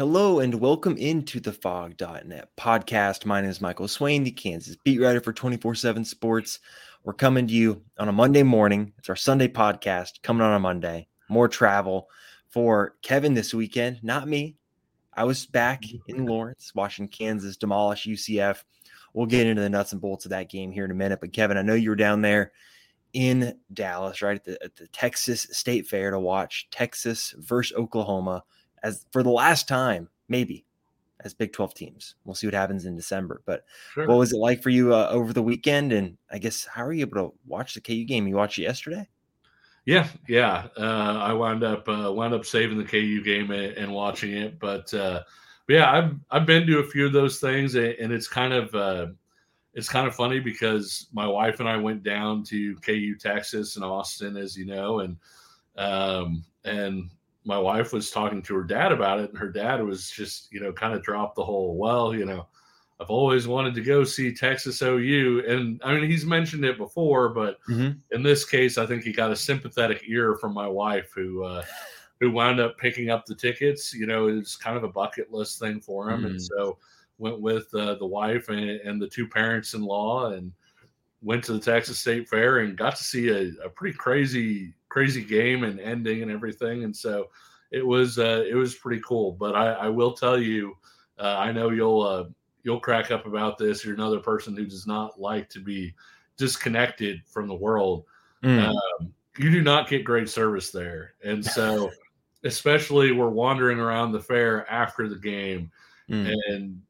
Hello and welcome into the Phog.net podcast. My name is Michael Swain, the Kansas beat writer for 24 7 Sports. We're coming to you on a Monday morning. It's our Sunday podcast coming on a Monday. More travel for Kevin this weekend, not me. I was back in Lawrence watching Kansas demolish UCF. We'll get into the nuts and bolts of that game here in a minute. But Kevin, I know you were down there in Dallas, right at the, at the Texas State Fair to watch Texas versus Oklahoma as for the last time, maybe as Big 12 teams. We'll see what happens in December. But sure. what was it like for you uh, over the weekend? And I guess how are you able to watch the KU game? You watched it yesterday? Yeah, yeah. Uh, I wound up uh, wound up saving the KU game and, and watching it, but, uh, but yeah, I've I've been to a few of those things, and it's kind of uh, it's kind of funny because my wife and I went down to KU Texas and Austin, as you know, and um, and my wife was talking to her dad about it, and her dad was just, you know, kind of dropped the whole, well, you know, I've always wanted to go see Texas OU. And I mean, he's mentioned it before, but mm-hmm. in this case, I think he got a sympathetic ear from my wife who, uh, who wound up picking up the tickets. You know, it's kind of a bucket list thing for him. Mm-hmm. And so went with uh, the wife and, and the two parents in law and went to the Texas State Fair and got to see a, a pretty crazy crazy game and ending and everything. And so it was uh, it was pretty cool. But I, I will tell you, uh, I know you'll uh, you'll crack up about this. You're another person who does not like to be disconnected from the world. Mm. Um, you do not get great service there, and so especially we're wandering around the fair after the game, mm. and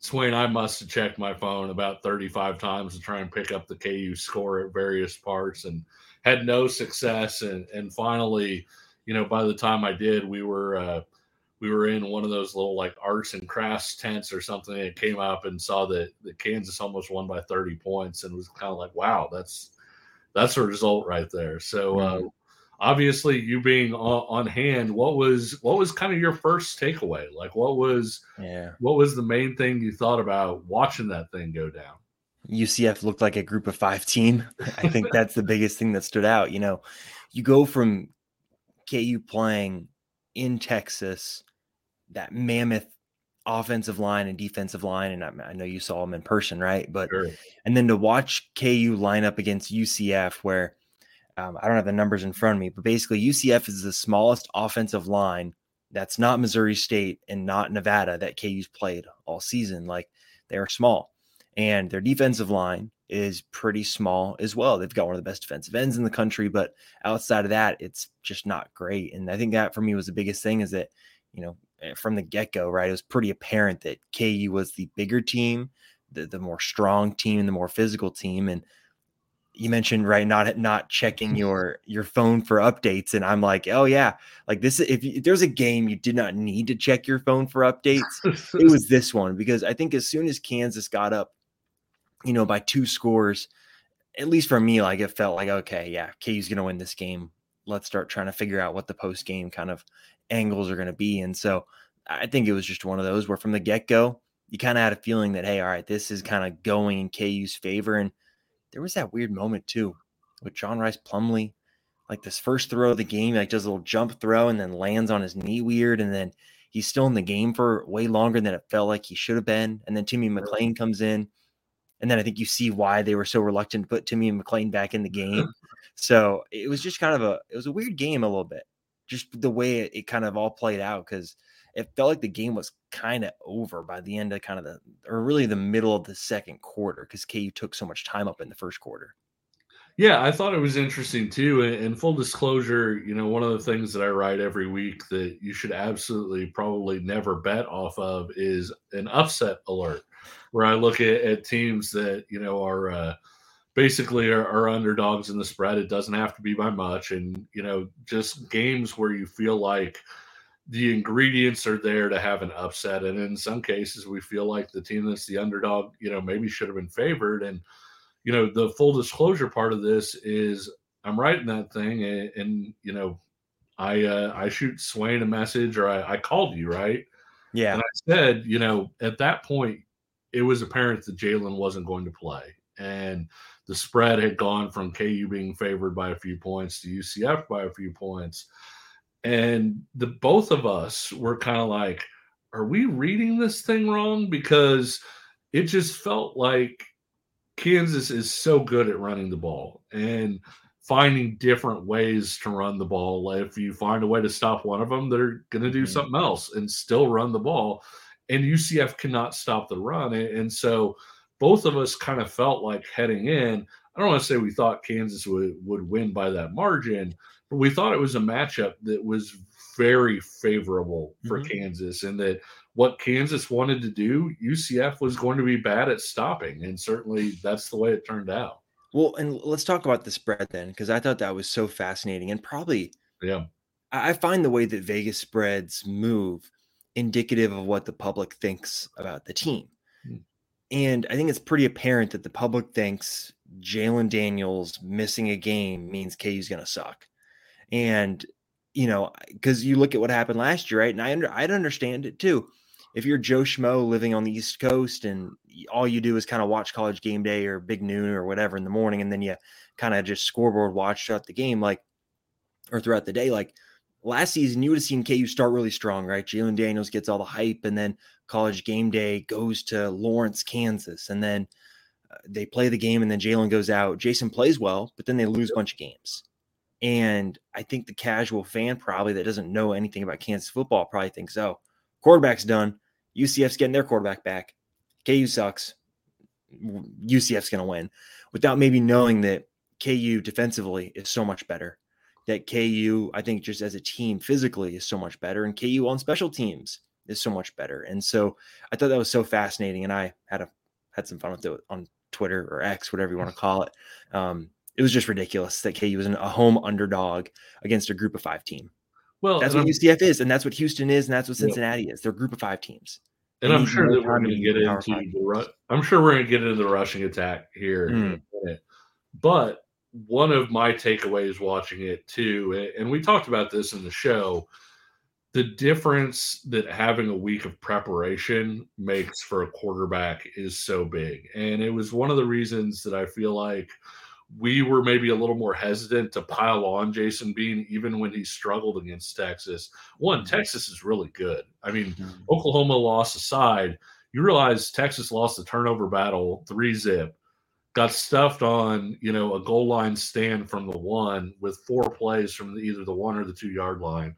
Swain, I must have checked my phone about 35 times to try and pick up the KU score at various parts and had no success. And and finally, you know, by the time I did, we were uh, we were in one of those little like arts and crafts tents or something and came up and saw that, that Kansas almost won by 30 points and was kind of like, wow, that's that's a result right there. So uh, obviously you being on, on, hand, what was what was kind of your first takeaway? Like what was yeah, what was the main thing you thought about watching that thing go down? UCF looked like a group of five team. I think that's the biggest thing that stood out. You know, you go from KU playing in Texas, that mammoth offensive line and defensive line, and I, I know you saw them in person, right? But sure. and then to watch KU line up against UCF, where um, I don't have the numbers in front of me, but basically UCF is the smallest offensive line that's not Missouri State and not Nevada that KU's played all season. Like they are small and their defensive line is pretty small as well. They've got one of the best defensive ends in the country, but outside of that, it's just not great. And I think that for me was the biggest thing is that, you know, eh, from the get go, right, it was pretty apparent that KU was the bigger team, the, the more strong team, the more physical team. And you mentioned right not not checking your your phone for updates and i'm like oh yeah like this if, if there's a game you did not need to check your phone for updates it was this one because i think as soon as kansas got up you know, by two scores, at least for me, like it felt like, okay, yeah, KU's going to win this game. Let's start trying to figure out what the post game kind of angles are going to be. And so I think it was just one of those where from the get go, you kind of had a feeling that, hey, all right, this is kind of going in KU's favor. And there was that weird moment too with John Rice Plumlee, like this first throw of the game, like does a little jump throw and then lands on his knee weird. And then he's still in the game for way longer than it felt like he should have been. And then Timmy McClain comes in and then I think you see why they were so reluctant to put Timmy and McClain back in the game. so it was just kind of a it was a weird game a little bit, just the way it, it kind of all played out because it felt like the game was kind of over by the end of kind of the or really the middle of the second quarter because KU took so much time up in the first quarter. Yeah, I thought it was interesting too. And full disclosure, you know, one of the things that I write every week that you should absolutely probably never bet off of is an upset alert where I look at, at teams that you know are uh, basically are, are, underdogs in the spread. It doesn't have to be by much, and you know just games where you feel like the ingredients are there to have an upset. And in some cases, we feel like the team that's the underdog, you know, maybe should have been favored. And you know, the full disclosure part of this is I'm writing that thing, and, and you know, I uh, I shoot Swain a message or I, I called you right. Yeah. And I said, you know, at that point, it was apparent that Jalen wasn't going to play. And the spread had gone from KU being favored by a few points to UCF by a few points. And the both of us were kind of like, are we reading this thing wrong? Because it just felt like Kansas is so good at running the ball and finding different ways to run the ball. If you find a way to stop one of them, they're going to do mm-hmm. something else and still run the ball. And UCF cannot stop the run. And so both of us kind of felt like heading in. I don't want to say we thought Kansas would, would win by that margin, but we thought it was a matchup that was very favorable for mm-hmm. Kansas and that what Kansas wanted to do, UCF was going to be bad at stopping. And certainly that's the way it turned out. Well, and let's talk about the spread then, because I thought that was so fascinating and probably, yeah, I find the way that Vegas spreads move indicative of what the public thinks about the team. Hmm. And I think it's pretty apparent that the public thinks Jalen Daniels missing a game means KU's going to suck. And, you know, because you look at what happened last year, right? And I under, I'd understand it too if you're Joe Schmo living on the East Coast and all you do is kind of watch college game day or big noon or whatever in the morning, and then you kind of just scoreboard watch throughout the game, like or throughout the day, like last season, you would have seen KU start really strong, right? Jalen Daniels gets all the hype, and then college game day goes to Lawrence, Kansas, and then uh, they play the game, and then Jalen goes out. Jason plays well, but then they lose a bunch of games. And I think the casual fan probably that doesn't know anything about Kansas football probably thinks, oh, Quarterback's done. UCF's getting their quarterback back. KU sucks. UCF's going to win without maybe knowing that KU defensively is so much better. That KU, I think, just as a team physically is so much better, and KU on special teams is so much better. And so I thought that was so fascinating, and I had a had some fun with it on Twitter or X, whatever you want to call it. Um, it was just ridiculous that KU was a home underdog against a group of five team. Well, that's what I'm, UCF is, and that's what Houston is, and that's what Cincinnati is. They're a group of five teams. And I'm sure that we're going to get into the ru- I'm sure we're going to get into the rushing attack here mm. But one of my takeaways watching it too, and we talked about this in the show, the difference that having a week of preparation makes for a quarterback is so big. And it was one of the reasons that I feel like – we were maybe a little more hesitant to pile on Jason Bean, even when he struggled against Texas. One, mm-hmm. Texas is really good. I mean, mm-hmm. Oklahoma loss aside, you realize Texas lost the turnover battle three zip, got stuffed on, you know, a goal line stand from the one with four plays from the, either the one or the two yard line.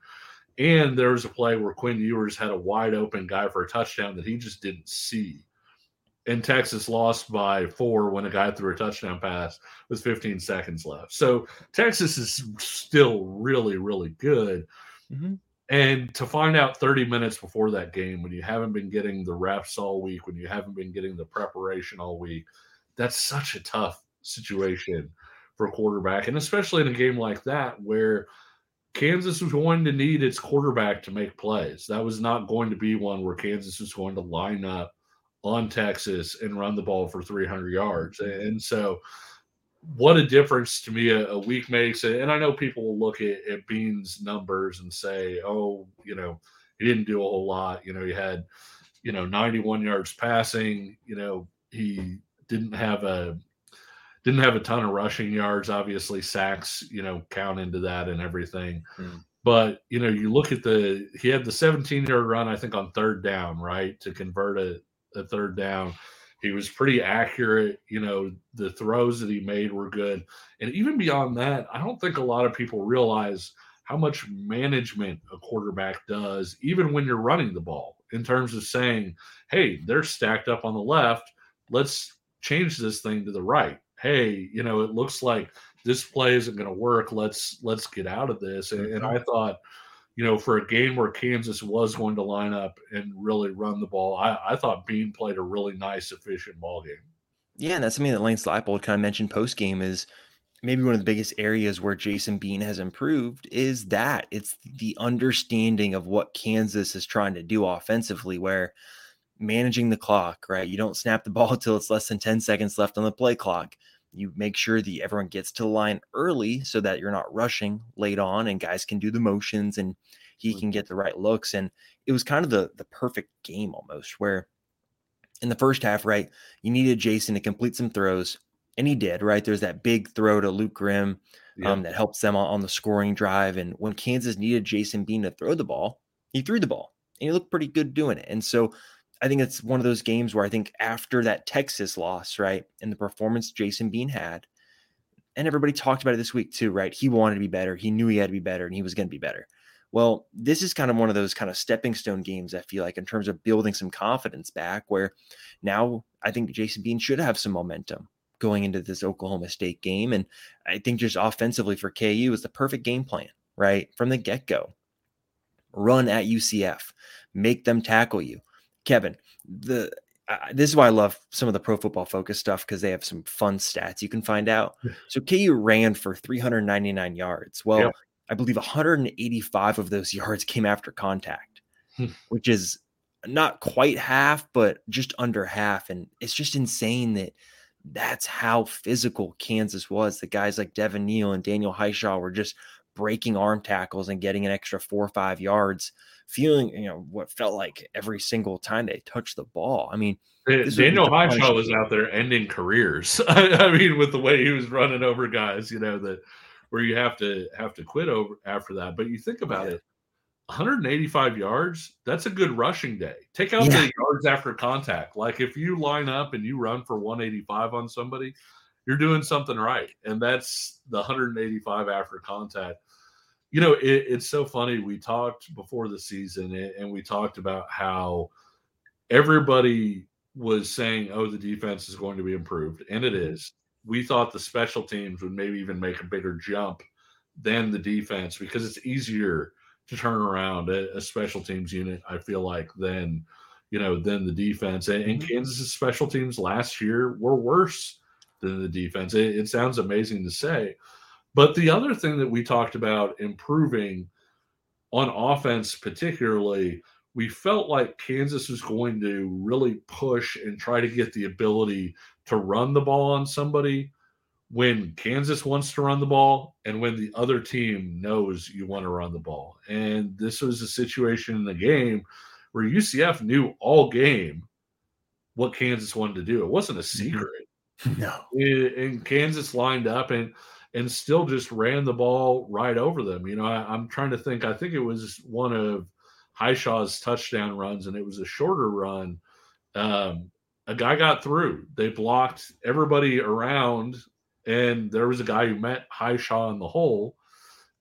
And there was a play where Quinn Ewers had a wide open guy for a touchdown that he just didn't see and Texas lost by four when a guy threw a touchdown pass with 15 seconds left. So Texas is still really, really good. Mm-hmm. And to find out 30 minutes before that game, when you haven't been getting the reps all week, when you haven't been getting the preparation all week, that's such a tough situation for a quarterback. And especially in a game like that, where Kansas was going to need its quarterback to make plays. That was not going to be one where Kansas was going to line up on Texas and run the ball for 300 yards. And so, what a difference to me a, a week makes. And I know people will look at, at Bean's numbers and say, oh, you know, he didn't do a whole lot. You know, he had, you know, 91 yards passing. You know, he didn't have a didn't have a ton of rushing yards. Obviously, sacks, you know, count into that and everything. Mm. But you know, you look at the he had the 17 yard run, I think, on third down, right, to convert a a third down. He was pretty accurate. You know, the throws that he made were good. And even beyond that, I don't think a lot of people realize how much management a quarterback does, even when you're running the ball, in terms of saying, hey, they're stacked up on the left. Let's change this thing to the right. Hey, you know, it looks like this play isn't going to work. Let's let's get out of this. And, and mm-hmm. I thought you know, for a game where Kansas was going to line up and really run the ball, I, I thought Bean played a really nice, efficient ball game. Yeah, and that's something that Lance Leipold kind of mentioned post game is maybe one of the biggest areas where Jason Bean has improved is that it's the understanding of what Kansas is trying to do offensively, where managing the clock, right? You don't snap the ball until it's less than 10 seconds left on the play clock. You make sure that everyone gets to the line early so that you're not rushing late on and guys can do the motions and he can get the right looks. And it was kind of the the perfect game almost where in the first half, right, you needed Jason to complete some throws, and he did, right? There's that big throw to Luke Grimm yeah. um, that helps them on, on the scoring drive. And when Kansas needed Jason Bean to throw the ball, he threw the ball. and he looked pretty good doing it. And so I think it's one of those games where I think after that Texas loss, right, and the performance Jason Bean had, and everybody talked about it this week too, right? He wanted to be better. He knew he had to be better and he was going to be better. Well, this is kind of one of those kind of stepping stone games, I feel like, in terms of building some confidence back, where now I think Jason Bean should have some momentum going into this Oklahoma State game. And I think just offensively for KU is the perfect game plan, right? From the get go. Run at UCF, make them tackle you. Kevin, the uh, this is why I love some of the pro football focus stuff because they have some fun stats you can find out. So KU ran for 399 yards. Well, yep. I believe 185 of those yards came after contact, hmm. which is not quite half, but just under half. And it's just insane that that's how physical Kansas was. The guys like Devin Neal and Daniel Hishaw were just breaking arm tackles and getting an extra four or five yards, feeling, you know, what felt like every single time they touched the ball. I mean, Daniel Hishaw was out there ending careers. I mean, with the way he was running over guys, you know, that where you have to have to quit over after that. But you think about yeah. it, 185 yards, that's a good rushing day. Take out yeah. the yards after contact. Like if you line up and you run for 185 on somebody, you're doing something right. And that's the 185 after contact. You know, it, it's so funny. We talked before the season and we talked about how everybody was saying, oh, the defense is going to be improved. And it mm-hmm. we thought the special teams would maybe even make a bigger jump than the defense because it's easier to turn around a, a special teams unit. I feel like than you know than the defense. And, and mm-hmm. Kansas's special teams last year were worse than the defense. It, it sounds amazing to say, but the other thing that we talked about improving on offense, particularly we felt like Kansas was going to really push and try to get the ability to run the ball on somebody when Kansas wants to run the ball and when the other team knows you want to run the ball. And this was a situation in the game where UCF knew all game what Kansas wanted to do. It wasn't a mm-hmm. secret. No. And Kansas lined up and and still just ran the ball right over them. You know, I, am trying to think. I think it was one of Hishaw's touchdown runs, and it was a shorter run. Um, a guy got through. They blocked everybody around, and there was a guy who met Hishaw in the hole,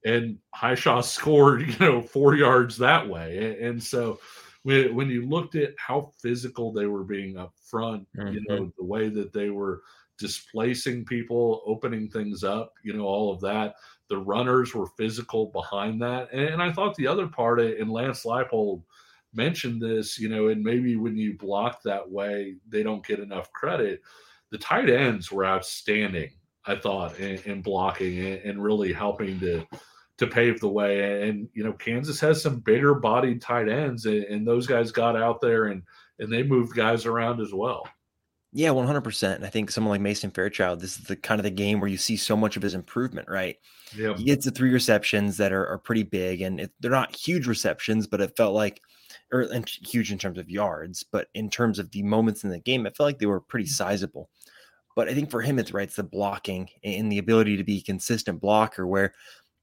and Hishaw scored, you know, four yards that way. And, and so when, when you looked at how physical they were being up front, mm-hmm. you know, the way that they were displacing people, opening things up, you know, all of that. The runners were physical behind that. And, and I thought the other part, uh, and Lance Leipold mentioned this, you know, and maybe when you block that way, they don't get enough credit. The tight ends were outstanding, I thought, in, in blocking and, and really helping to to pave the way. And you know, Kansas has some bigger bodied tight ends, and, and, those guys got out there and and they moved guys around as well. Yeah, one hundred percent. And I think someone like Mason Fairchild, this is the kind of the game where you see so much of his improvement. Right? Yeah, he gets the three receptions that are, are pretty big, and it, they're not huge receptions, but it felt like or and huge in terms of yards, but in terms of the moments in the game, I felt like they were pretty mm. sizable. But I think for him, it's right, it's the blocking and the ability to be a consistent blocker. Where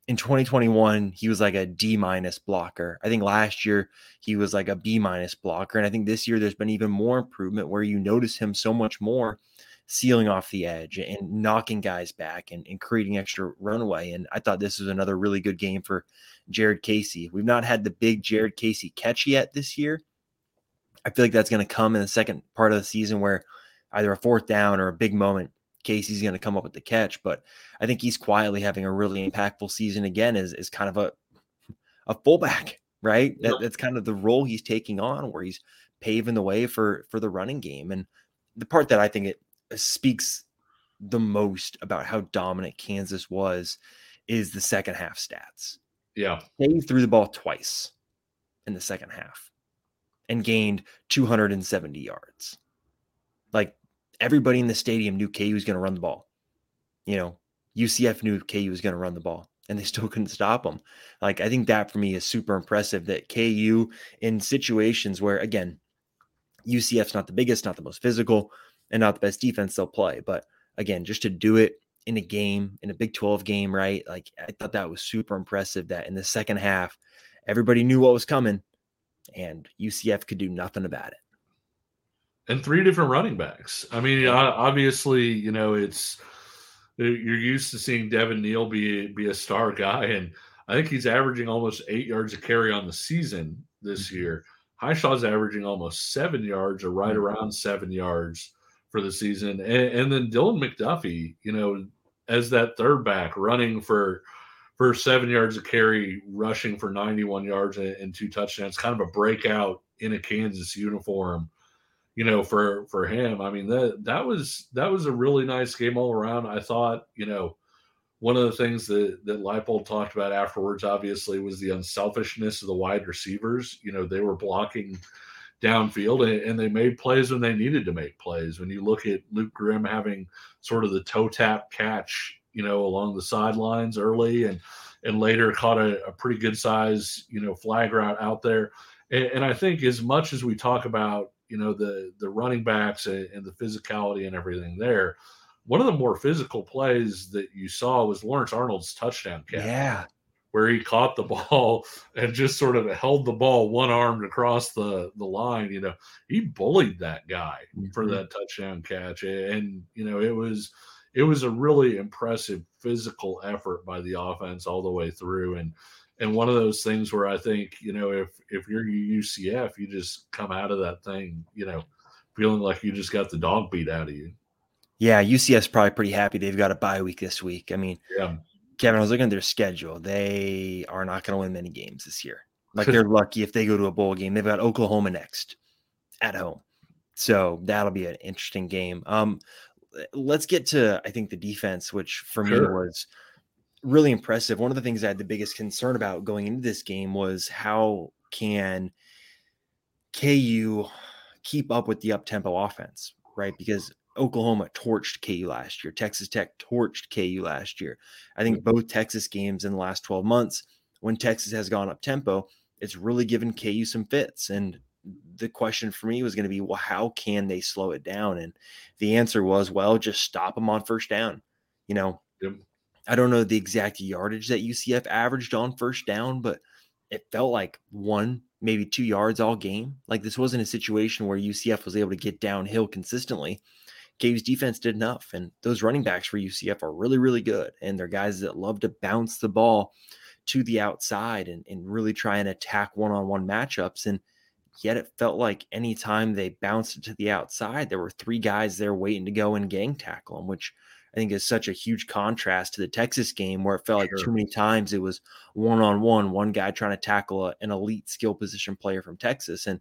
in 2021 he was like a D minus blocker. I think last year he was like a B minus blocker, and I think this year there's been even more improvement where you notice him so much more sealing off the edge and knocking guys back and, and creating extra runway. And I thought this was another really good game for Jared Casey. We've not had the big Jared Casey catch yet this year. I feel like that's going to come in the second part of the season where either a fourth down or a big moment, Casey's going to come up with the catch. But I think he's quietly having a really impactful season again as, as kind of a, a fullback, right? That, that's kind of the role he's taking on where he's paving the way for for the running game. And the part that I think it uh, speaks the most about how dominant Kansas was is the second half stats. Yeah. They threw the ball twice in the second half and gained 270 yards. Everybody in the stadium knew KU was going to run the ball. You know, UCF knew KU was going to run the ball and they still couldn't stop them. Like I think that for me is super impressive that KU in situations where again, UCF's not the biggest, not the most physical, and not the best defense they'll play. But again, just to do it in a game, in a Big 12 game, right? Like I thought that was super impressive that in the second half, everybody knew what was coming. and UCF could do nothing about it. And three different running backs. I mean, obviously, you know, it's you're used to seeing Devin Neal be be a star guy, and I think he's averaging almost eight yards a carry on the season this mm-hmm. year. Hishaw's averaging almost seven yards or right mm-hmm. around seven yards for the season. And, and, then Dylan McDuffie, you know, as that third back running for for seven yards of carry, rushing for 91 yards and, and two touchdowns, kind of a breakout in a Kansas uniform, you know, for for him. I mean, that that was that was a really nice game all around. I thought, you know, one of the things that that Leipold talked about afterwards, obviously, was the unselfishness of the wide receivers. You know, they were blocking downfield and, and, they made plays when they needed to make plays. When you look at Luke Grimm having sort of the toe tap catch, you know, along the sidelines early and and later caught a, a pretty good size, you know, flag route out there. And, and, I think as much as we talk about, you know, the the running backs and, and the physicality and everything there, one of the more physical plays that you saw was Lawrence Arnold's touchdown catch. Yeah. Where he caught the ball and just sort of held the ball one armed across the, the line. You know, he bullied that guy mm-hmm. for that touchdown catch. And, you know, it was it was a really impressive physical effort by the offense all the way through. And and one of those things where I think, you know, if if you're UCF, you just come out of that thing, you know, feeling like you just got the dog beat out of you. Yeah, UCF's probably pretty happy they've got a bye week this week. I mean, yeah. Kevin, I was looking at their schedule. They are not going to win many games this year. Like they're lucky if they go to a bowl game. They've got Oklahoma next at home. So that'll be an interesting game. Um, let's get to I think the defense, which for sure. me was really impressive. One of the things I had the biggest concern about going into this game was how can KU keep up with the up tempo offense, right? Because Oklahoma torched KU last year. Texas Tech torched KU last year. I think mm-hmm. both Texas games in the last 12 months, when Texas has gone up tempo, it's really given KU some fits. And the question for me was going to be, well, how can they slow it down? And the answer was, well, just stop them on first down. You know, yep. I don't know the exact yardage that UCF averaged on first down, but it felt like one, maybe two yards all game. Like this wasn't a situation where UCF was able to get downhill consistently. KU's defense did enough. And those running backs for UCF are really, really good. And they're guys that love to bounce the ball to the outside and, and really try and attack one on one matchups. And yet it felt like anytime they bounced it to the outside, there were three guys there waiting to go and gang tackle them, which I think is such a huge contrast to the Texas game where it felt like too many times it was one on one, one guy trying to tackle a, an elite skill position player from Texas. And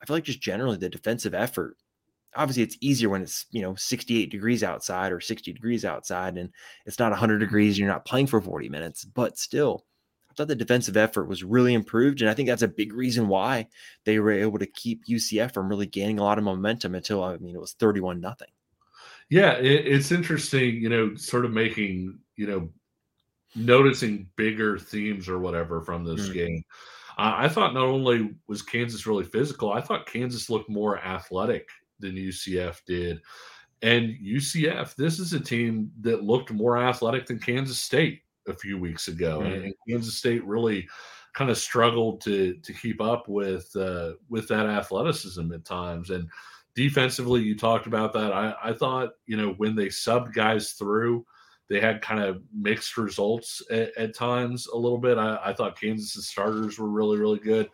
I feel like just generally the defensive effort obviously it's easier when it's you know 68 degrees outside or 60 degrees outside and it's not 100 mm-hmm. degrees you're not playing for 40 minutes. But still i thought the defensive effort was really improved and i think that's a big reason why they were able to keep ucf from really gaining a lot of momentum until i mean it was 31 nothing yeah it, it's interesting you know sort of making you know noticing bigger themes or whatever from this mm-hmm. game I thought not only was Kansas really physical, I thought Kansas looked more athletic than UCF did. And UCF, this is a team that looked more athletic than Kansas State a few weeks ago, mm-hmm. and Kansas State really kind of struggled to to keep up with uh, with that athleticism at times. And defensively, you talked about that. I, I thought you know when they subbed guys through, they had kind of mixed results at, at times a little bit. I, I thought Kansas's starters were really really good,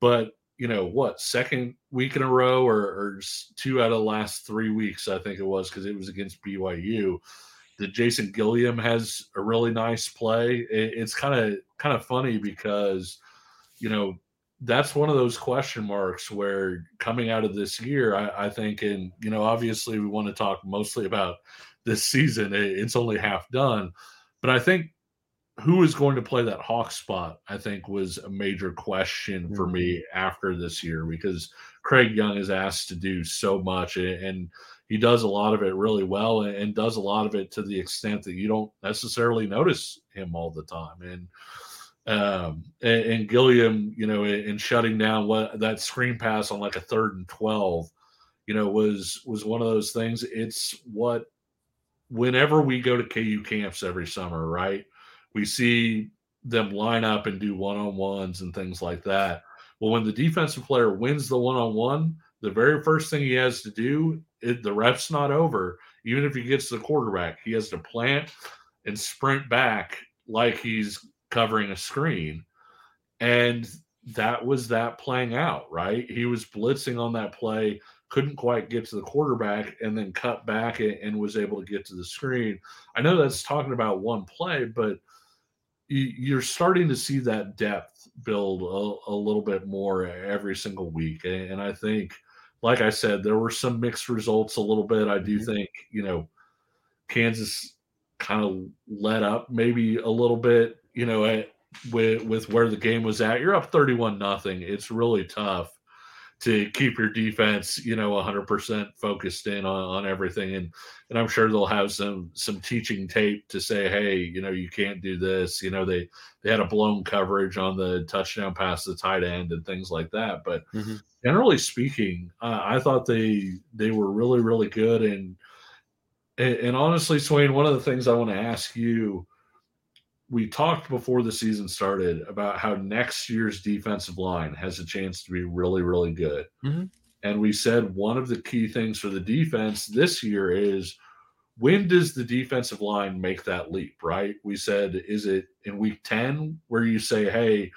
but you know what second week in a row or, or two out of the last three weeks i think it was because it was against byu that jason gilliam has a really nice play it, it's kind of kind of funny because you know that's one of those question marks where coming out of this year i, I think and you know obviously we want to talk mostly about this season it, it's only half done but i think who is going to play that hawk spot i think was a major question for me mm-hmm. after this year because craig young is asked to do so much and he does a lot of it really well and does a lot of it to the extent that you don't necessarily notice him all the time and um and, and gilliam you know in, in shutting down what that screen pass on like a third and 12 you know was was one of those things it's what whenever we go to ku camps every summer right we see them line up and do one on ones and things like that. Well, when the defensive player wins the one on one, the very first thing he has to do, it, the rep's not over. Even if he gets the quarterback, he has to plant and sprint back like he's covering a screen. And that was that playing out, right? He was blitzing on that play, couldn't quite get to the quarterback, and then cut back and was able to get to the screen. I know that's talking about one play, but you're starting to see that depth build a, a, little bit more every single week. And I think, like I said, there were some mixed results a little bit. I do mm-hmm. think, you know, Kansas kind of let up maybe a little bit, you know, at, with with where the game was at. You're up 31 nothing. It's really tough to keep your defense, you know, 100% focused in on, on everything. And and I'm sure they'll have some some teaching tape to say, hey, you know, you can't do this. You know, they they had a blown coverage on the touchdown pass to the tight end and things like that. But mm-hmm. generally speaking, uh, I thought they they were really really good. And, and and honestly, Swain, one of the things I want to ask you we talked before the season started about how next year's defensive line has a chance to be really, really good. Mm-hmm. And we said one of the key things for the defense this year is when does the defensive line make that leap, right? We said, is it in week 10 where you say, hey,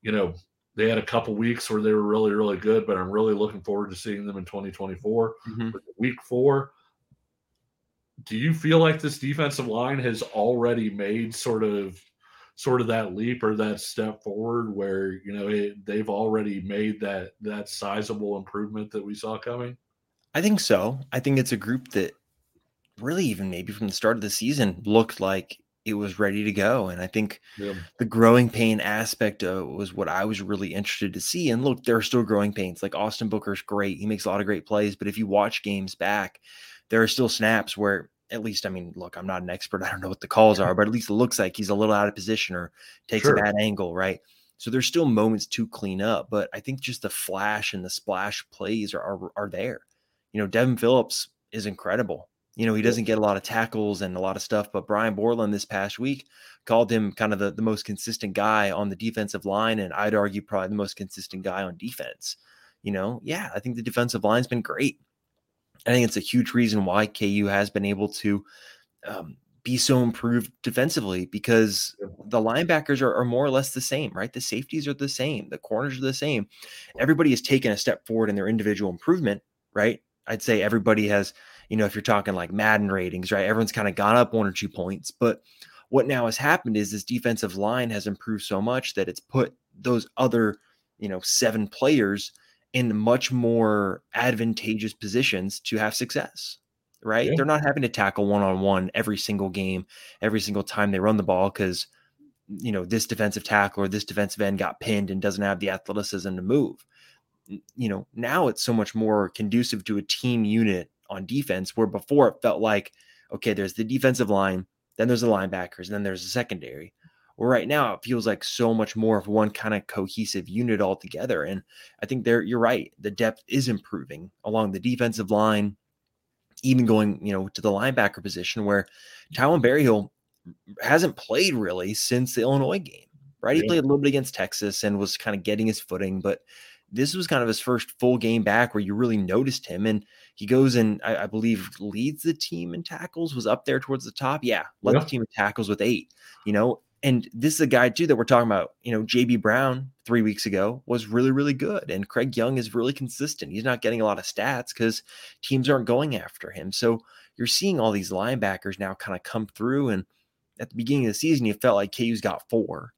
you know, they had a couple weeks where they were really, really good, but I'm really looking forward to seeing them in 2024. Mm-hmm. Week four, do you feel like this defensive line has already made sort of sort of that leap or that step forward where you know it, they've already made that that sizable improvement that we saw coming? I think so. I think it's a group that really even maybe from the start of the season looked like it was ready to go. And i think yeah. the growing pain aspect was what i was really interested to see. And look there are still growing pains. Like austin booker's great. He makes a lot of great plays. But if you watch games back there are still snaps where at least I mean, look, I'm not an expert. I don't know what the calls are, but at least it looks like he's a little out of position or takes sure. a bad angle, right? So there's still moments to clean up, but I think just the flash and the splash plays are are, are there. You know, Devin Phillips is incredible. You know, he doesn't get a lot of tackles and a lot of stuff, but Brian Borland this past week called him kind of the, the most consistent guy on the defensive line, and I'd argue probably the most consistent guy on defense. You know, yeah, I think the defensive line's been great. I think it's a huge reason why KU has been able to um, be so improved defensively because the linebackers are, are, more or less the same, right? The safeties are the same, the corners are the same. Everybody has taken a step forward in their individual improvement, right? I'd say everybody has, you know, if you're talking like Madden ratings, right? Everyone's kind of gone up one or two points. But what now has happened is this defensive line has improved so much that it's put those other, you know, seven players in much more advantageous positions to have success right? Yeah. they're not having to tackle one-on-one every single game every single time they run the ball because you know this defensive tackle or this defensive end got pinned and doesn't have the athleticism to move. You know now it's so much more conducive to a team unit on defense where before it felt like okay there's the defensive line then there's the linebackers and then there's the secondary well, right now it feels like so much more of one kind of cohesive unit altogether. And I think there you're right. The depth is improving along the defensive line, even going, you know, to the linebacker position where Tylon Berryhill hasn't played really since the Illinois game. Right. He played a little bit against Texas and was kind of getting his footing, but this was kind of his first full game back where you really noticed him. And he goes and I, I believe leads the team in tackles, was up there towards the top. Yeah, led yeah. the team in tackles with eight. You know, and this is a guy too that we're talking about. You know, JB Brown three weeks ago was really, really good, and Craig Young is really consistent. He's not getting a lot of stats because teams aren't going after him. So you're seeing all these linebackers now kind of come through. And at the beginning of the season, you felt like KU's got four,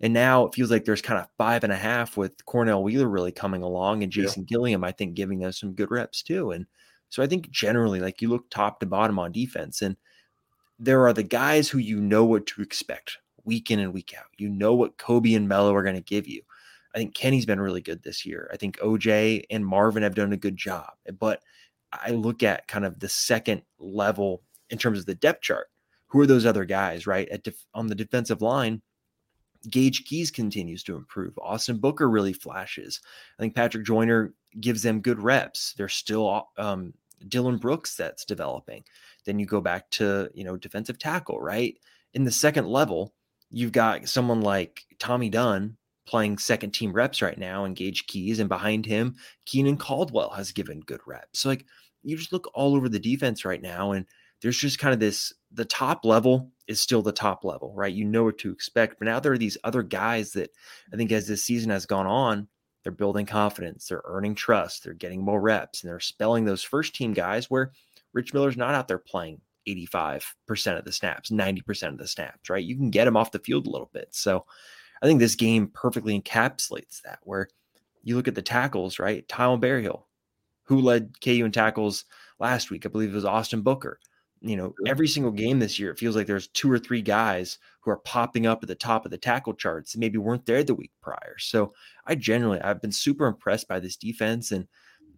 and now it feels like there's kind of five and a half with Cornell Wheeler really coming along and Jason yeah. Gilliam, I think, giving us some good reps too. And so I think generally, like you look top to bottom on defense, and there are the guys who you know what to expect week in and week out. You know what Kobe and Mello are going to give you. I think Kenny's been really good this year. I think OJ and Marvin have done a good job. But I look at kind of the second level in terms of the depth chart. Who are those other guys, right? At def- on the defensive line, Gage Keys continues to improve. Austin Booker really flashes. I think Patrick Joyner gives them good reps. There's still um, Dylan Brooks that's developing. Then you go back to you know defensive tackle, right? In the second level, you've got someone like Tommy Dunn playing second team reps right now, and Gage Keys, and behind him, Keenan Caldwell has given good reps. So like you just look all over the defense right now, and there's just kind of this the top level is still the top level, right? You know what to expect. But now there are these other guys that I think as this season has gone on, they're building confidence, they're earning trust, they're getting more reps, and they're spelling those first team guys where Rich Miller's not out there playing 85% of the snaps, 90% of the snaps, right? You can get him off the field a little bit. So I think this game perfectly encapsulates that, where you look at the tackles, right? Tyrell Berryhill, who led KU in tackles last week. I believe it was Austin Booker. You know, every single game this year, it feels like there's two or three guys who are popping up at the top of the tackle charts that maybe weren't there the week prior. So I generally, I've been super impressed by this defense and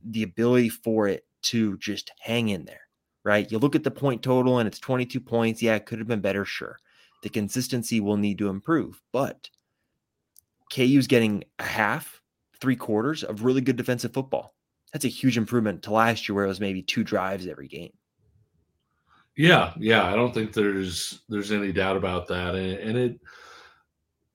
the ability for it to just hang in there, right? You look at the point total and it's 22 points. Yeah, it could have been better, sure. The consistency will need to improve, but KU's getting a half, three quarters of really good defensive football. That's a huge improvement to last year where it was maybe two drives every game. Yeah, yeah, I don't think there's there's any doubt about that, and, and it.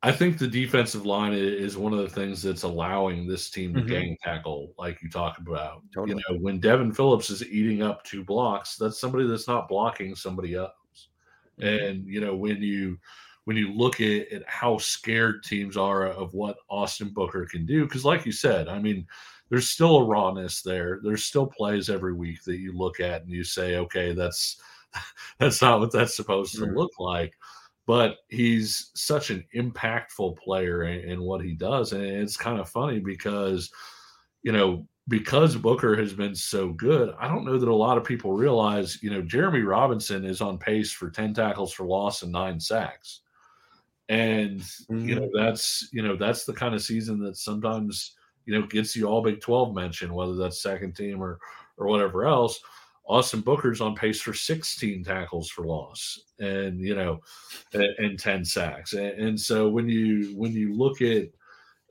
I think the defensive line is one of the things that's allowing this team to mm-hmm. gang tackle, like you talk about. Totally. You know, when Devin Phillips is eating up two blocks, that's somebody that's not blocking somebody else. Mm-hmm. And you know, when you when you look at, at how scared teams are of what Austin Booker can do, because like you said, I mean, there's still a rawness there. There's still plays every week that you look at and you say, okay, that's that's not what that's supposed to look like. But he's such an impactful player in, in what he does. And it's kind of funny because, you know, because Booker has been so good, I don't know that a lot of people realize, you know, Jeremy Robinson is on pace for 10 tackles for loss and nine sacks. And, mm-hmm. you know, mm-hmm. that's, you know, that's the kind of season that sometimes, you know, gets you all Big 12 mention, whether that's second team or, or whatever else. Austin Booker's on pace for 16 tackles for loss and you know and, and 10 sacks. And, and, so when you when you look at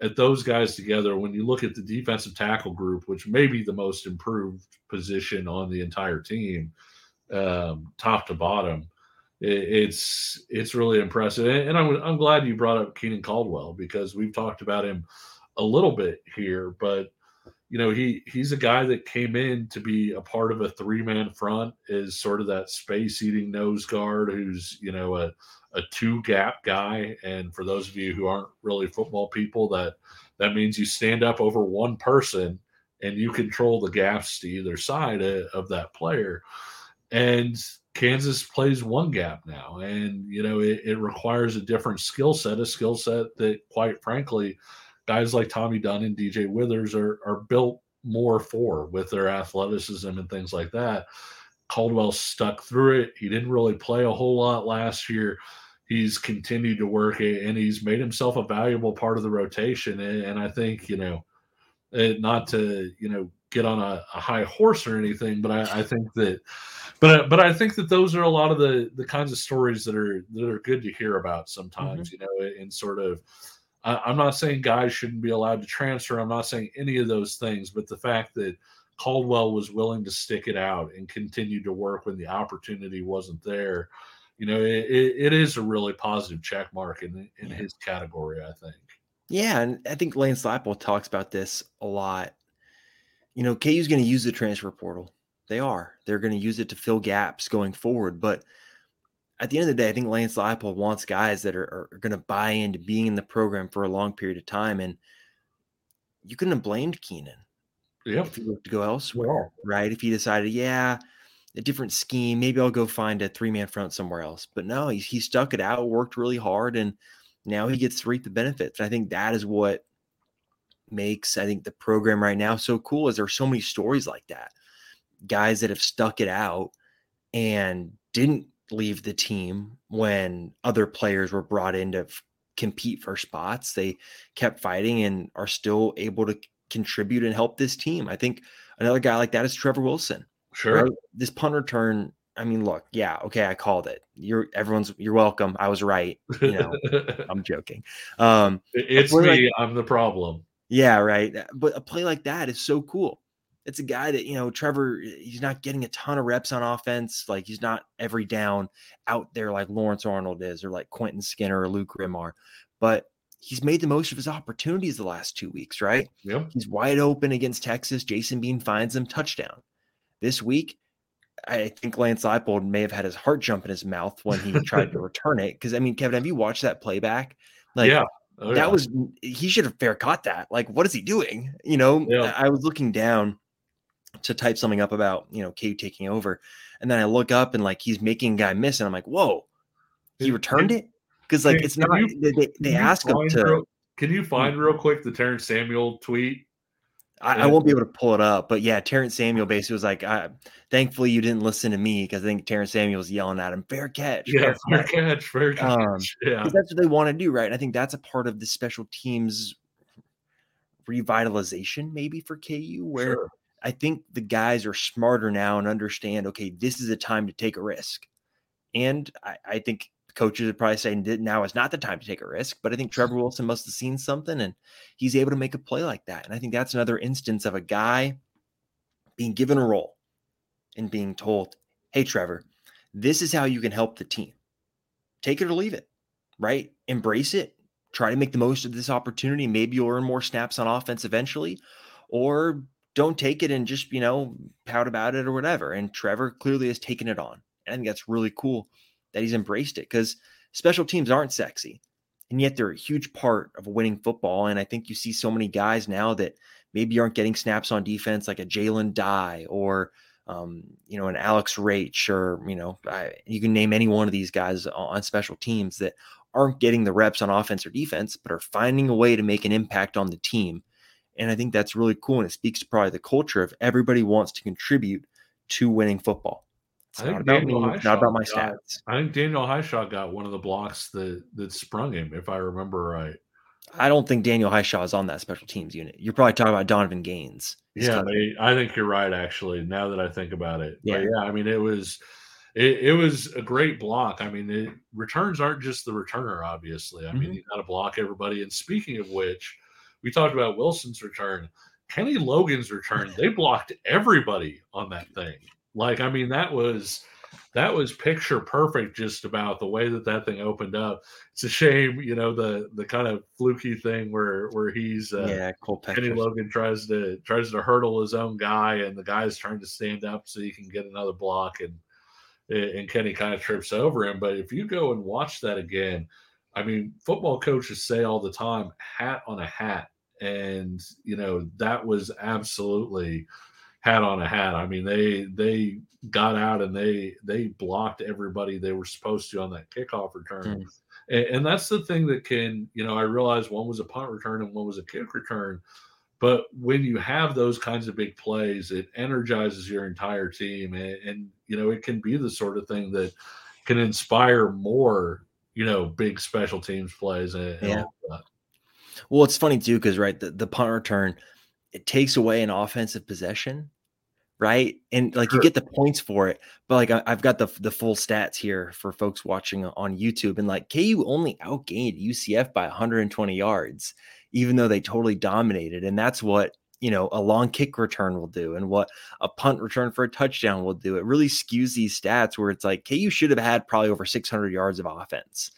at those guys together, when you look at the defensive tackle group, which may be the most improved position on the entire team, um, top to bottom, it, it's it's really impressive. And, and I'm I'm glad you brought up Keenan Caldwell because we've talked about him a little bit here, but you know, he he's a guy that came in to be a part of a three man front, is sort of that space eating nose guard who's, you know, a, a two gap guy. And for those of you who aren't really football people, that that means you stand up over one person and you control the gaps to either side of that player. And Kansas plays one gap now, and you know it, it requires a different skill set, a skill set that, quite frankly, guys like Tommy Dunn and DJ Withers are are built more for with their athleticism and things like that. Caldwell stuck through it. He didn't really play a whole lot last year. He's continued to work it and he's made himself a valuable part of the rotation. And, I think, you know, not to, you know, get on a, a high horse or anything, but I, I, think that, but but I think that those are a lot of the the kinds of stories that are that are good to hear about sometimes, mm-hmm. you know, in sort of I, am not saying guys shouldn't be allowed to transfer. I'm not saying any of those things, but the fact that Caldwell was willing to stick it out and continue to work when the opportunity wasn't there, you know, it, it is a really positive check mark in in yeah. his category. I think. Yeah, and I think Lance Leipold talks about this a lot. You know, KU's going to use the transfer portal. They are. They're going to use it to fill gaps going forward, but at the end of the day, I think Lance Leipold wants guys that are, are going to buy into being in the program for a long period of time. And you couldn't have blamed Keenan yeah. if he looked to go elsewhere, right? If he decided, yeah, a different scheme, maybe I'll go find a three man front somewhere else. But no, he, he stuck it out, worked really hard, and now he gets to reap the benefits. I think that is what makes I think the program right now so cool is there are so many stories like that. Guys that have stuck it out and didn't leave the team when other players were brought in to f- compete for spots. They kept fighting and are still able to contribute and help this team. I think another guy like that is Trevor Wilson. Sure. Right? This punt return. I mean, look, yeah, okay, I called it. You're everyone's you're welcome. I was right. You know, I'm joking. Um it's me, like, I'm the problem. Yeah, right. But a play like that is so cool it's a guy that you know Trevor. Eh, he's not getting a ton of reps on offense. Like he's not every down out there like Lawrence Arnold is, or like Quentin Skinner or Luke Rimar. But he's made the most of his opportunities the last two weeks, right? Yep. He's wide open against Texas. Jason Bean finds him touchdown. This week, I think Lance Leipold may have had his heart jump in his mouth when he tried to return it. Because I mean, Kevin, have you watched that playback? Like, yeah. Oh, that yeah. was he should have fair caught that. Like, what is he doing? You know, yeah. I was looking down to type something up about you know KU taking over, and then I look up and like he's making guy miss, and I'm like, whoa, he returned it because like it's not. You, they they ask him to. Real, can you find real quick the Terrence Samuel tweet I, I, won't be able to pull it up, but yeah, Terrence Samuel basically was like, I, "Thankfully, you didn't listen to me because I think Terrence Samuel was yelling at him, fair catch, yeah, fair, catch, catch, fair catch, um, yeah." That's what they want to do, right? And I think that's a part of the special teams revitalization, maybe for KU, where sure. I think the guys are smarter now and understand, okay, this is a time to take a risk, and I, I think coaches are probably saying now is not the time to take a risk. But I think Trevor Wilson must have seen something and he's able to make a play like that. And I think that's another instance of a guy being given a role and being told, hey, Trevor, this is how you can help the team. Take it or leave it, right? Embrace it. Try to make the most of this opportunity. Maybe you'll earn more snaps on offense eventually, or don't take it and just, you know, pout about it or whatever. And Trevor clearly has taken it on. Think that's really cool that he's embraced it because special teams aren't sexy. And yet they're a huge part of winning football. And I think you see so many guys now that maybe aren't getting snaps on defense, like a Jalen Dye or um, you know, an Alex Rach, or you know, I, you can name any one of these guys on special teams that aren't getting the reps on offense or defense, but are finding a way to make an impact on the team. And I think that's really cool. And it speaks to probably the culture of everybody wants to contribute to winning football. It's I not Daniel about me, not about my got, stats. I think Daniel Hishaw got one of the blocks that that sprung him, if I remember right. I don't think Daniel Hishaw is on that special teams unit. You're probably talking about Donovan Gaines. Yeah, I think you're right. Actually, now that I think about it, yeah, but yeah. I mean, it was it, it, was a great block. I mean, it, returns aren't just the returner. Obviously, I mm-hmm. mean, you got to block everybody. And speaking of which, we talked about Wilson's return. Kenny Logan's return. They blocked everybody on that thing. Like, I mean, that was that was picture perfect just about the way that that thing opened up. It's a shame, you know, the the kind of fluky thing where where he's uh, yeah, cool Kenny Logan tries to tries to hurdle his own guy, and the guy's trying to stand up so he can get another block, and and Kenny kind of trips over him. But if you go and watch that again, I mean, football coaches say all the time, "hat on a hat," and you know that was absolutely hat on a hat. I mean, they they got out and they they blocked everybody they were supposed to on that kickoff return. Mm. And, and, that's the thing that can, you know, I realized one was a punt return and one was a kick return. But when you have those kinds of big plays, it energizes your entire team. And, and you know, it can be the sort of thing that can inspire more, you know, big special teams plays. And, yeah. Well, it's funny too, because right, the, the punt return, it takes away an offensive possession, right? And like sure. you get the points for it, but like I, have got the the full stats here for folks watching on YouTube, and like KU only outgained UCF by 120 yards, even though they totally dominated, and that's what you know a long kick return will do, and what a punt return for a touchdown will do. It really skews these stats where it's like KU should have had probably over 600 yards of offense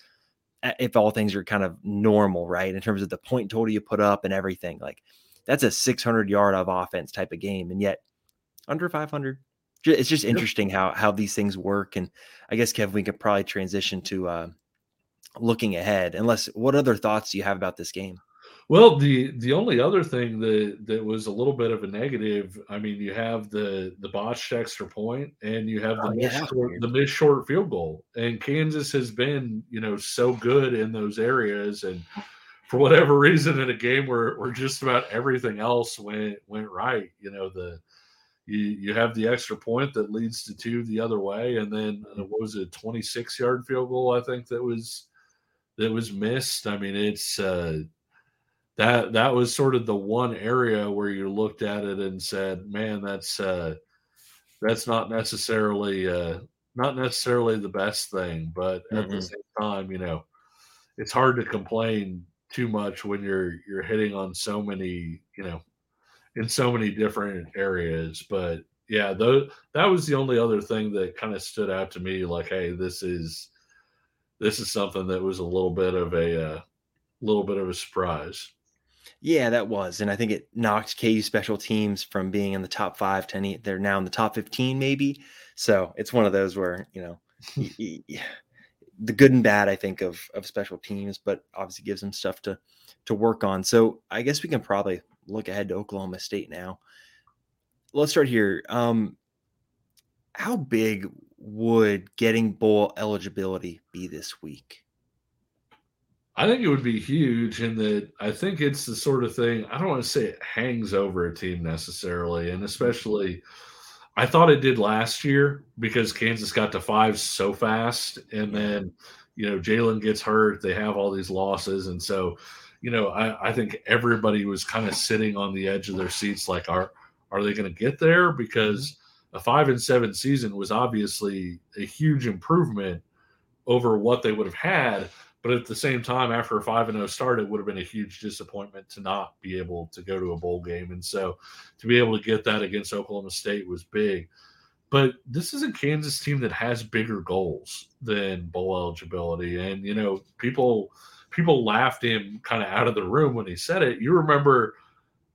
if all things are kind of normal, right? In terms of the point total you put up and everything, like that's a 600 yard of offense type of game. And yet under 500, it's just interesting how, how these things work. And I guess, Kevin, we could probably transition to uh, looking ahead, unless what other thoughts do you have about this game? Well, the the only other thing that that was a little bit of a negative, I mean, you have the the botched extra point, and you have the oh, missed yeah. short, the missed short field goal, and Kansas has been you know so good in those areas, and for whatever reason in a game where, where just about everything else went went right. You know, the you you have the extra point that leads to two the other way, and then uh, what was it, twenty six yard field goal? I think that was that was missed. I mean, it's uh, that that was sort of the one area where you looked at it and said, "Man, that's uh, that's not necessarily uh, not necessarily the best thing," but at mm-hmm. the same time, you know, it's hard to complain too much when you're you're hitting on so many you know in so many different areas but yeah though that was the only other thing that kind of stood out to me like hey this is this is something that was a little bit of a uh, little bit of a surprise. Yeah, that was, and I think it knocked KU special teams from being in the top five to any, they're now in the top fifteen, maybe. So it's one of those where you know the good and bad, I think, of of special teams, but obviously gives them stuff to to work on. So I guess we can probably look ahead to Oklahoma State now. Let's start here. Um, how big would getting bowl eligibility be this week? I think it would be huge in that I think it's the sort of thing I don't want to say it hangs over a team necessarily, and mm-hmm. especially I thought it did last year because Kansas got to five so fast, and then you know Jalen gets hurt. They have all these losses, and so you know I, I think everybody was kind of sitting on the edge of their seats, like are are they going to get there? Because mm-hmm. a five and seven season was obviously a huge improvement over what they would have had but at the same time, after a 5 and 0 start, it would have been a huge disappointment to not be able to go to a bowl game. And so to be able to get that against Oklahoma State was big. But this is a Kansas team that has bigger goals than bowl eligibility. And, you know, people people laughed him kind of out of the room when he said it. You remember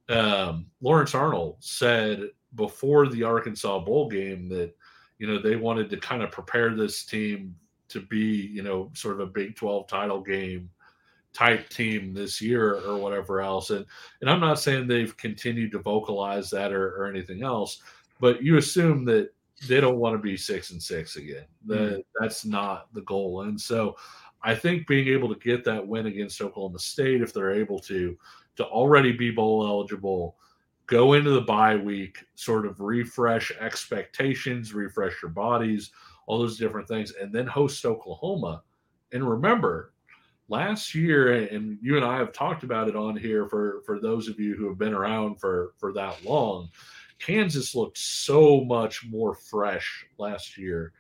um, Lawrence Arnold said before the Arkansas bowl game that, you know, they wanted to kind of prepare this team to be, you know, sort of a Big 12 title game type team this year or whatever else. And and I'm not saying they've continued to vocalize that or, or anything else, but you assume that they don't want to be six and six again. That mm-hmm. that's not the goal. And so I think being able to get that win against Oklahoma State, if they're able to, to already be bowl eligible, go into the bye week, sort of refresh expectations, refresh your bodies, all those different things, and then host Oklahoma. And remember, last year, and you and I have talked about it on here for for those of you who have been around for for that long. Kansas looked so much more fresh last year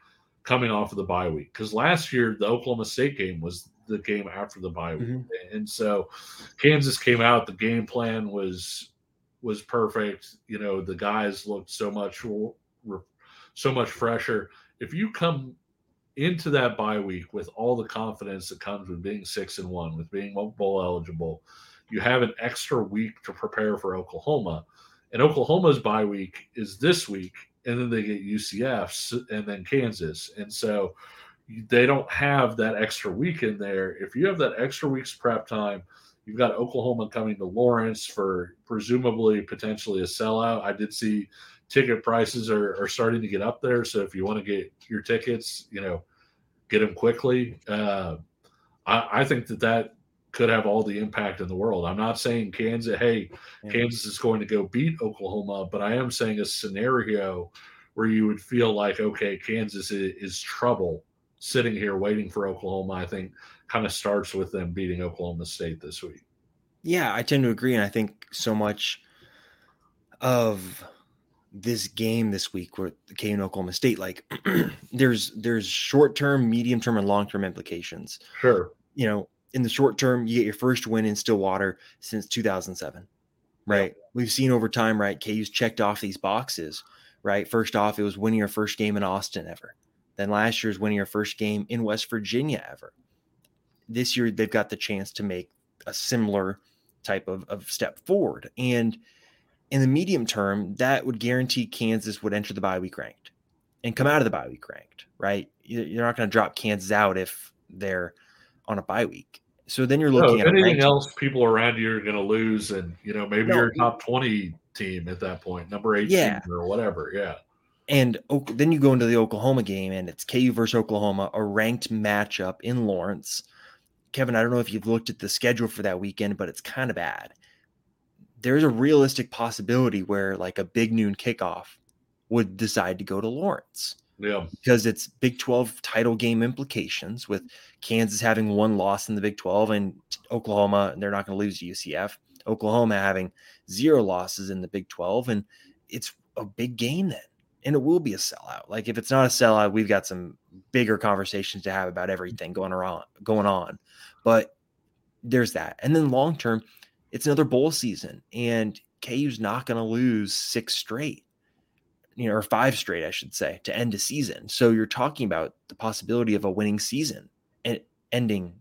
coming off of the bye week because last year the Oklahoma State game was the game after the bye week, mm-hmm. and so Kansas came out. The game plan was was perfect. You know, the guys looked so much so much fresher if you come into that bye week with all the confidence that comes with being six and one, with being bowl eligible, you have an extra week to prepare for Oklahoma. And Oklahoma's bye week is this week, and then they get UCF and then Kansas. And so they don't have that extra week in there. If you have that extra week's prep time, you've got Oklahoma coming to Lawrence for presumably potentially a sellout. I did see ticket prices are, are starting to get up there. So if you want to get your tickets, you know, get them quickly. Uh, I, I, think that that could have all the impact in the world. I'm not saying Kansas, hey, yeah. Kansas is going to go beat Oklahoma, but I am saying a scenario where you would feel like, okay, Kansas is, is trouble sitting here waiting for Oklahoma. I think kind of starts with them beating Oklahoma State this week. Yeah, I tend to agree. And I think so much of this game this week with KU and Oklahoma State, like there's there's short term, medium term, and long term implications. Sure. You know, in the short term, you get your first win in Stillwater since 2007. Right. Yeah. We've seen over time, right? KU's checked off these boxes. Right. First off, it was winning your first game in Austin ever. Then last year's winning your first game in West Virginia ever. This year, they've got the chance to make a similar type of, of step forward. And in the medium term, that would guarantee Kansas would enter the bye week ranked and come out of the bye week ranked, right? You're not going to drop Kansas out if they're on a bye week. So then you're looking no, at anything else. People around you are going to lose, and you know maybe no, you're a top twenty team at that point, number eighteen yeah. or whatever. Yeah. And then you go into the Oklahoma game, and it's KU versus Oklahoma, a ranked matchup in Lawrence. Kevin, I don't know if you've looked at the schedule for that weekend, but it's kind of bad there's a realistic possibility where like a big noon kickoff would decide to go to Lawrence. Yeah. Because it's Big 12 title game implications with Kansas having one loss in the Big 12 and Oklahoma, and they're not going to lose to UCF. Oklahoma having zero losses in the Big 12. And it's a big game then. And it will be a sellout. Like if it's not a sellout, we've got some bigger conversations to have about everything going around going on. But there's that. And then long term, it's another bowl season, and KU's not going to lose six straight, you know, or five straight, I should say, to end a season. So you're talking about the possibility of a winning season and ending,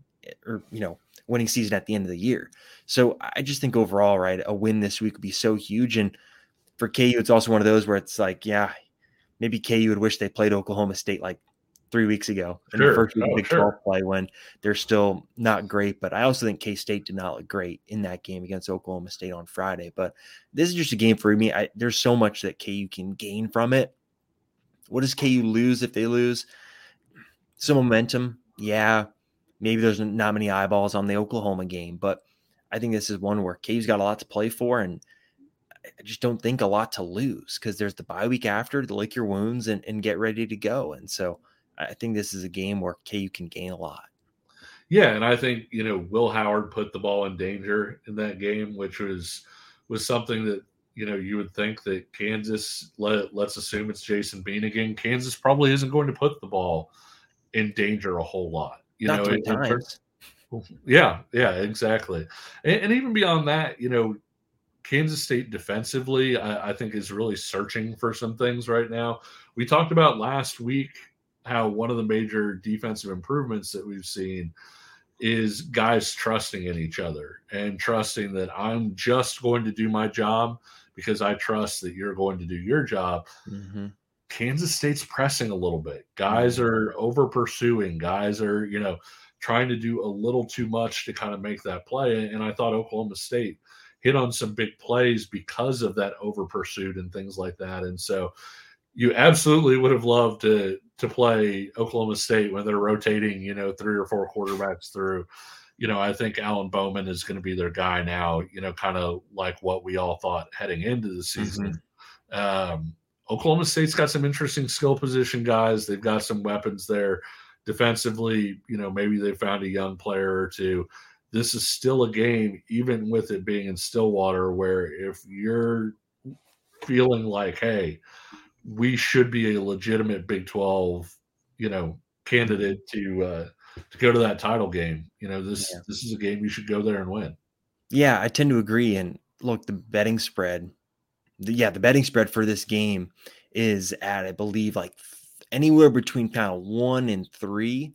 or you know, winning season at the end of the year. So I just think overall, right, a win this week would be so huge. And for KU, it's also one of those where it's like, yeah, maybe KU would wish they played Oklahoma State like three weeks ago in sure. the first week oh, of Big sure. 12 play when they're still not great. But I also think K State did not look great in that game against Oklahoma State on Friday. But this is just a game for me. I, there's so much that KU can gain from it. What does KU lose if they lose? Some momentum. Yeah. Maybe there's not many eyeballs on the Oklahoma game, but I think this is one where KU's got a lot to play for. And I just don't think a lot to lose because there's the bye week after to lick your wounds and, and get ready to go. And so I think this is a game where KU can gain a lot. Yeah, and I think you know Will Howard put the ball in danger in that game, which was was something that you know you would think that Kansas let let's assume it's Jason Bean again. Kansas probably isn't going to put the ball in danger a whole lot. You Not know, it, times. yeah, yeah, exactly. And, and, even beyond that, you know, Kansas State defensively, I, I think is really searching for some things right now. We talked about last week how one of the major defensive improvements that we've seen is guys trusting in each other and trusting that I'm just going to do my job because I trust that you're going to do your job. Mm-hmm. Kansas State's pressing a little bit. Guys mm-hmm. are over pursuing. Guys are, you know, trying to do a little too much to kind of make that play. And I thought Oklahoma State hit on some big plays because of that over pursuit and things like that. And so you absolutely would have loved to to play Oklahoma State when they're rotating, you know, three or four quarterbacks through. You know, I think Alan Bowman is going to be their guy now, you know, kind of like what we all thought heading into the season. Mm-hmm. Um, Oklahoma State's got some interesting skill position guys. They've got some weapons there defensively. You know, maybe they found a young player or two. This is still a game, even with it being in Stillwater, where if you're feeling like, hey, we should be a legitimate Big 12, you know, candidate to uh, to go to that title game. You know, this yeah. this is a game you should go there and win. Yeah, I tend to agree. And look, the betting spread, the, yeah, the betting spread for this game is at I believe like anywhere between kind of one and three.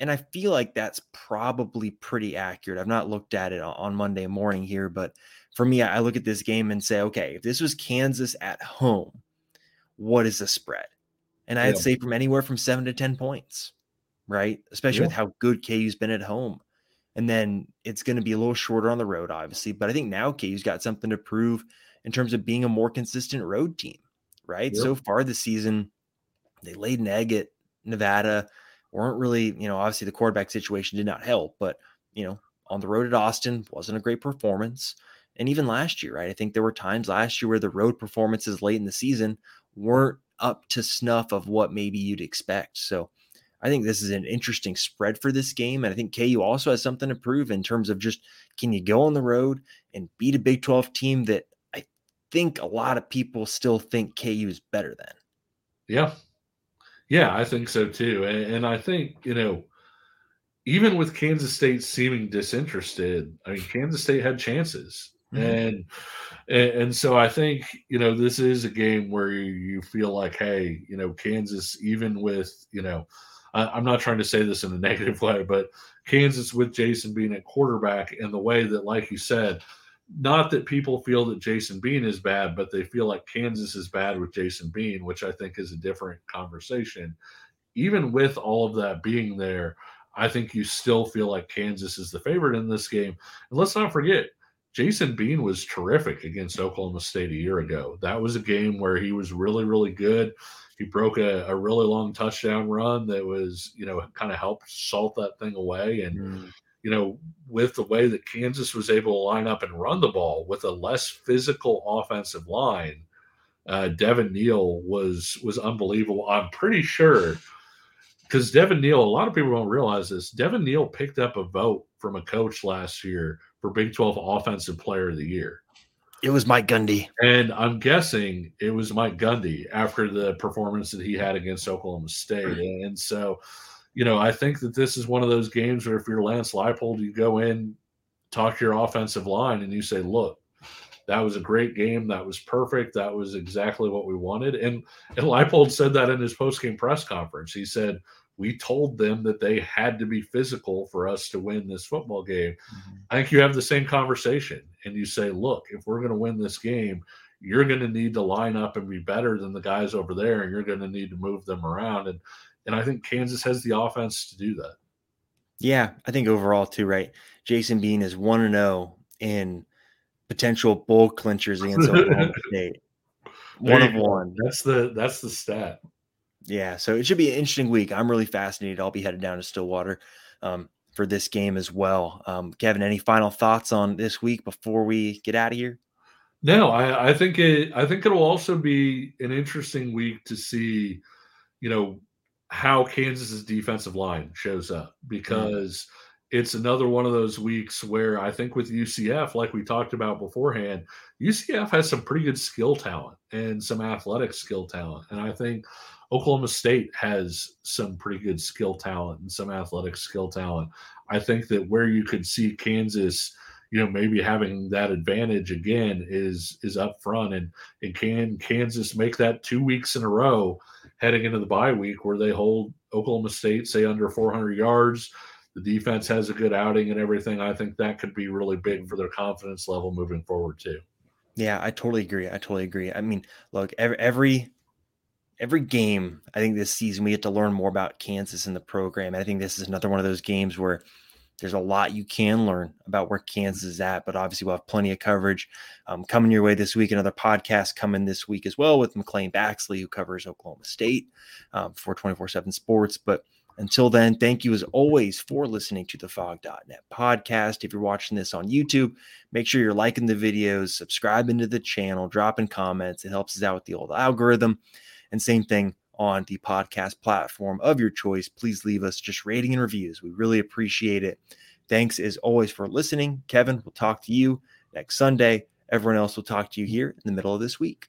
And I feel like that's probably pretty accurate. I've not looked at it on Monday morning here, but for me, I look at this game and say, okay, if this was Kansas at home, what is the spread? And I'd yeah. say from anywhere from seven to 10 points, right? Especially yeah. with how good KU's been at home. And then it's going to be a little shorter on the road, obviously. But I think now KU's got something to prove in terms of being a more consistent road team, right? Yeah. So far this season, they laid an egg at Nevada, weren't really, you know, obviously the quarterback situation did not help, but, you know, on the road at Austin wasn't a great performance. And even last year, right? I think there were times last year where the road performances late in the season weren't up to snuff of what maybe you'd expect. So I think this is an interesting spread for this game. And I think KU also has something to prove in terms of just can you go on the road and beat a Big 12 team that I think a lot of people still think KU is better than. Yeah. Yeah, I think so too. And, and I think, you know, even with Kansas State seeming disinterested, I mean, Kansas State had chances. Mm-hmm. And, and, so I think you know this is a game where you, feel like, hey, you know, Kansas, even with you know, I, am not trying to say this in a negative way, but Kansas with Jason Bean at quarterback and the way that, like you said, not that people feel that Jason Bean is bad, but they feel like Kansas is bad with Jason Bean, which I think is a different conversation. Even with all of that being there, I think you still feel like Kansas is the favorite in this game. And let's not forget, Jason Bean was terrific against Oklahoma State a year ago. That was a game where he was really, really good. He broke a, a really long touchdown run that was, you know, kind of helped salt that thing away. And, mm. you know, with the way that Kansas was able to line up and run the ball with a less physical offensive line, uh, Devin Neal was was unbelievable. I'm pretty sure because Devin Neal, a lot of people don't realize this. Devin Neal picked up a vote from a coach last year for Big 12 Offensive Player of the Year. It was Mike Gundy. And I'm guessing it was Mike Gundy after the performance that he had against Oklahoma State. And so, you know, I think that this is one of those games where if you're Lance Leipold, you go in, talk to your offensive line, and you say, look, that was a great game. That was perfect. That was exactly what we wanted. And and Leipold said that in his post game press conference. He said, we told them that they had to be physical for us to win this football game. Mm-hmm. I think you have the same conversation and you say, look, if we're going to win this game, you're going to need to line up and be better than the guys over there, and you're going to need to move them around. And and I think Kansas has the offense to do that. Yeah, I think overall too, right? Jason Bean is one and zero oh in potential bowl clinchers against Oklahoma State. One of one. That's the that's the stat. Yeah, so it should be an interesting week. I'm really fascinated. I'll be headed down to Stillwater um, for this game as well. Um, Kevin, any final thoughts on this week before we get out of here? No, I, I think it. I think it'll also be an interesting week to see, you know, how Kansas's defensive line shows up mm-hmm. because. It's another one of those weeks where I think with UCF, like we talked about beforehand, UCF has some pretty good skill talent and some athletic skill talent. And I think Oklahoma State has some pretty good skill talent and some athletic skill talent. I think that where you could see Kansas, you know, maybe having that advantage again is is up front and and can Kansas make that two weeks in a row heading into the bye week where they hold Oklahoma State say under 400 yards the defense has a good outing and everything, I think that could be really big for their confidence level moving forward too. Yeah, I totally agree. I totally agree. I mean, look, every every every game, I think this season we get to learn more about Kansas and the program. I think this is another one of those games where there's a lot you can learn about where Kansas is at, but obviously we'll have plenty of coverage um, coming your way this week. Another podcast coming this week as well with McClain Baxley, who covers Oklahoma State um, for 24 7 Sports. But until then, thank you as always for listening to the phog.net podcast. If you're watching this on YouTube, make sure you're liking the videos, subscribing to the channel, dropping comments. It helps us out with the old algorithm. And same thing on the podcast platform of your choice. Please leave us just rating and reviews. We really appreciate it. Thanks as always for listening. Kevin, we'll talk to you next Sunday. Everyone else will talk to you here in the middle of this week.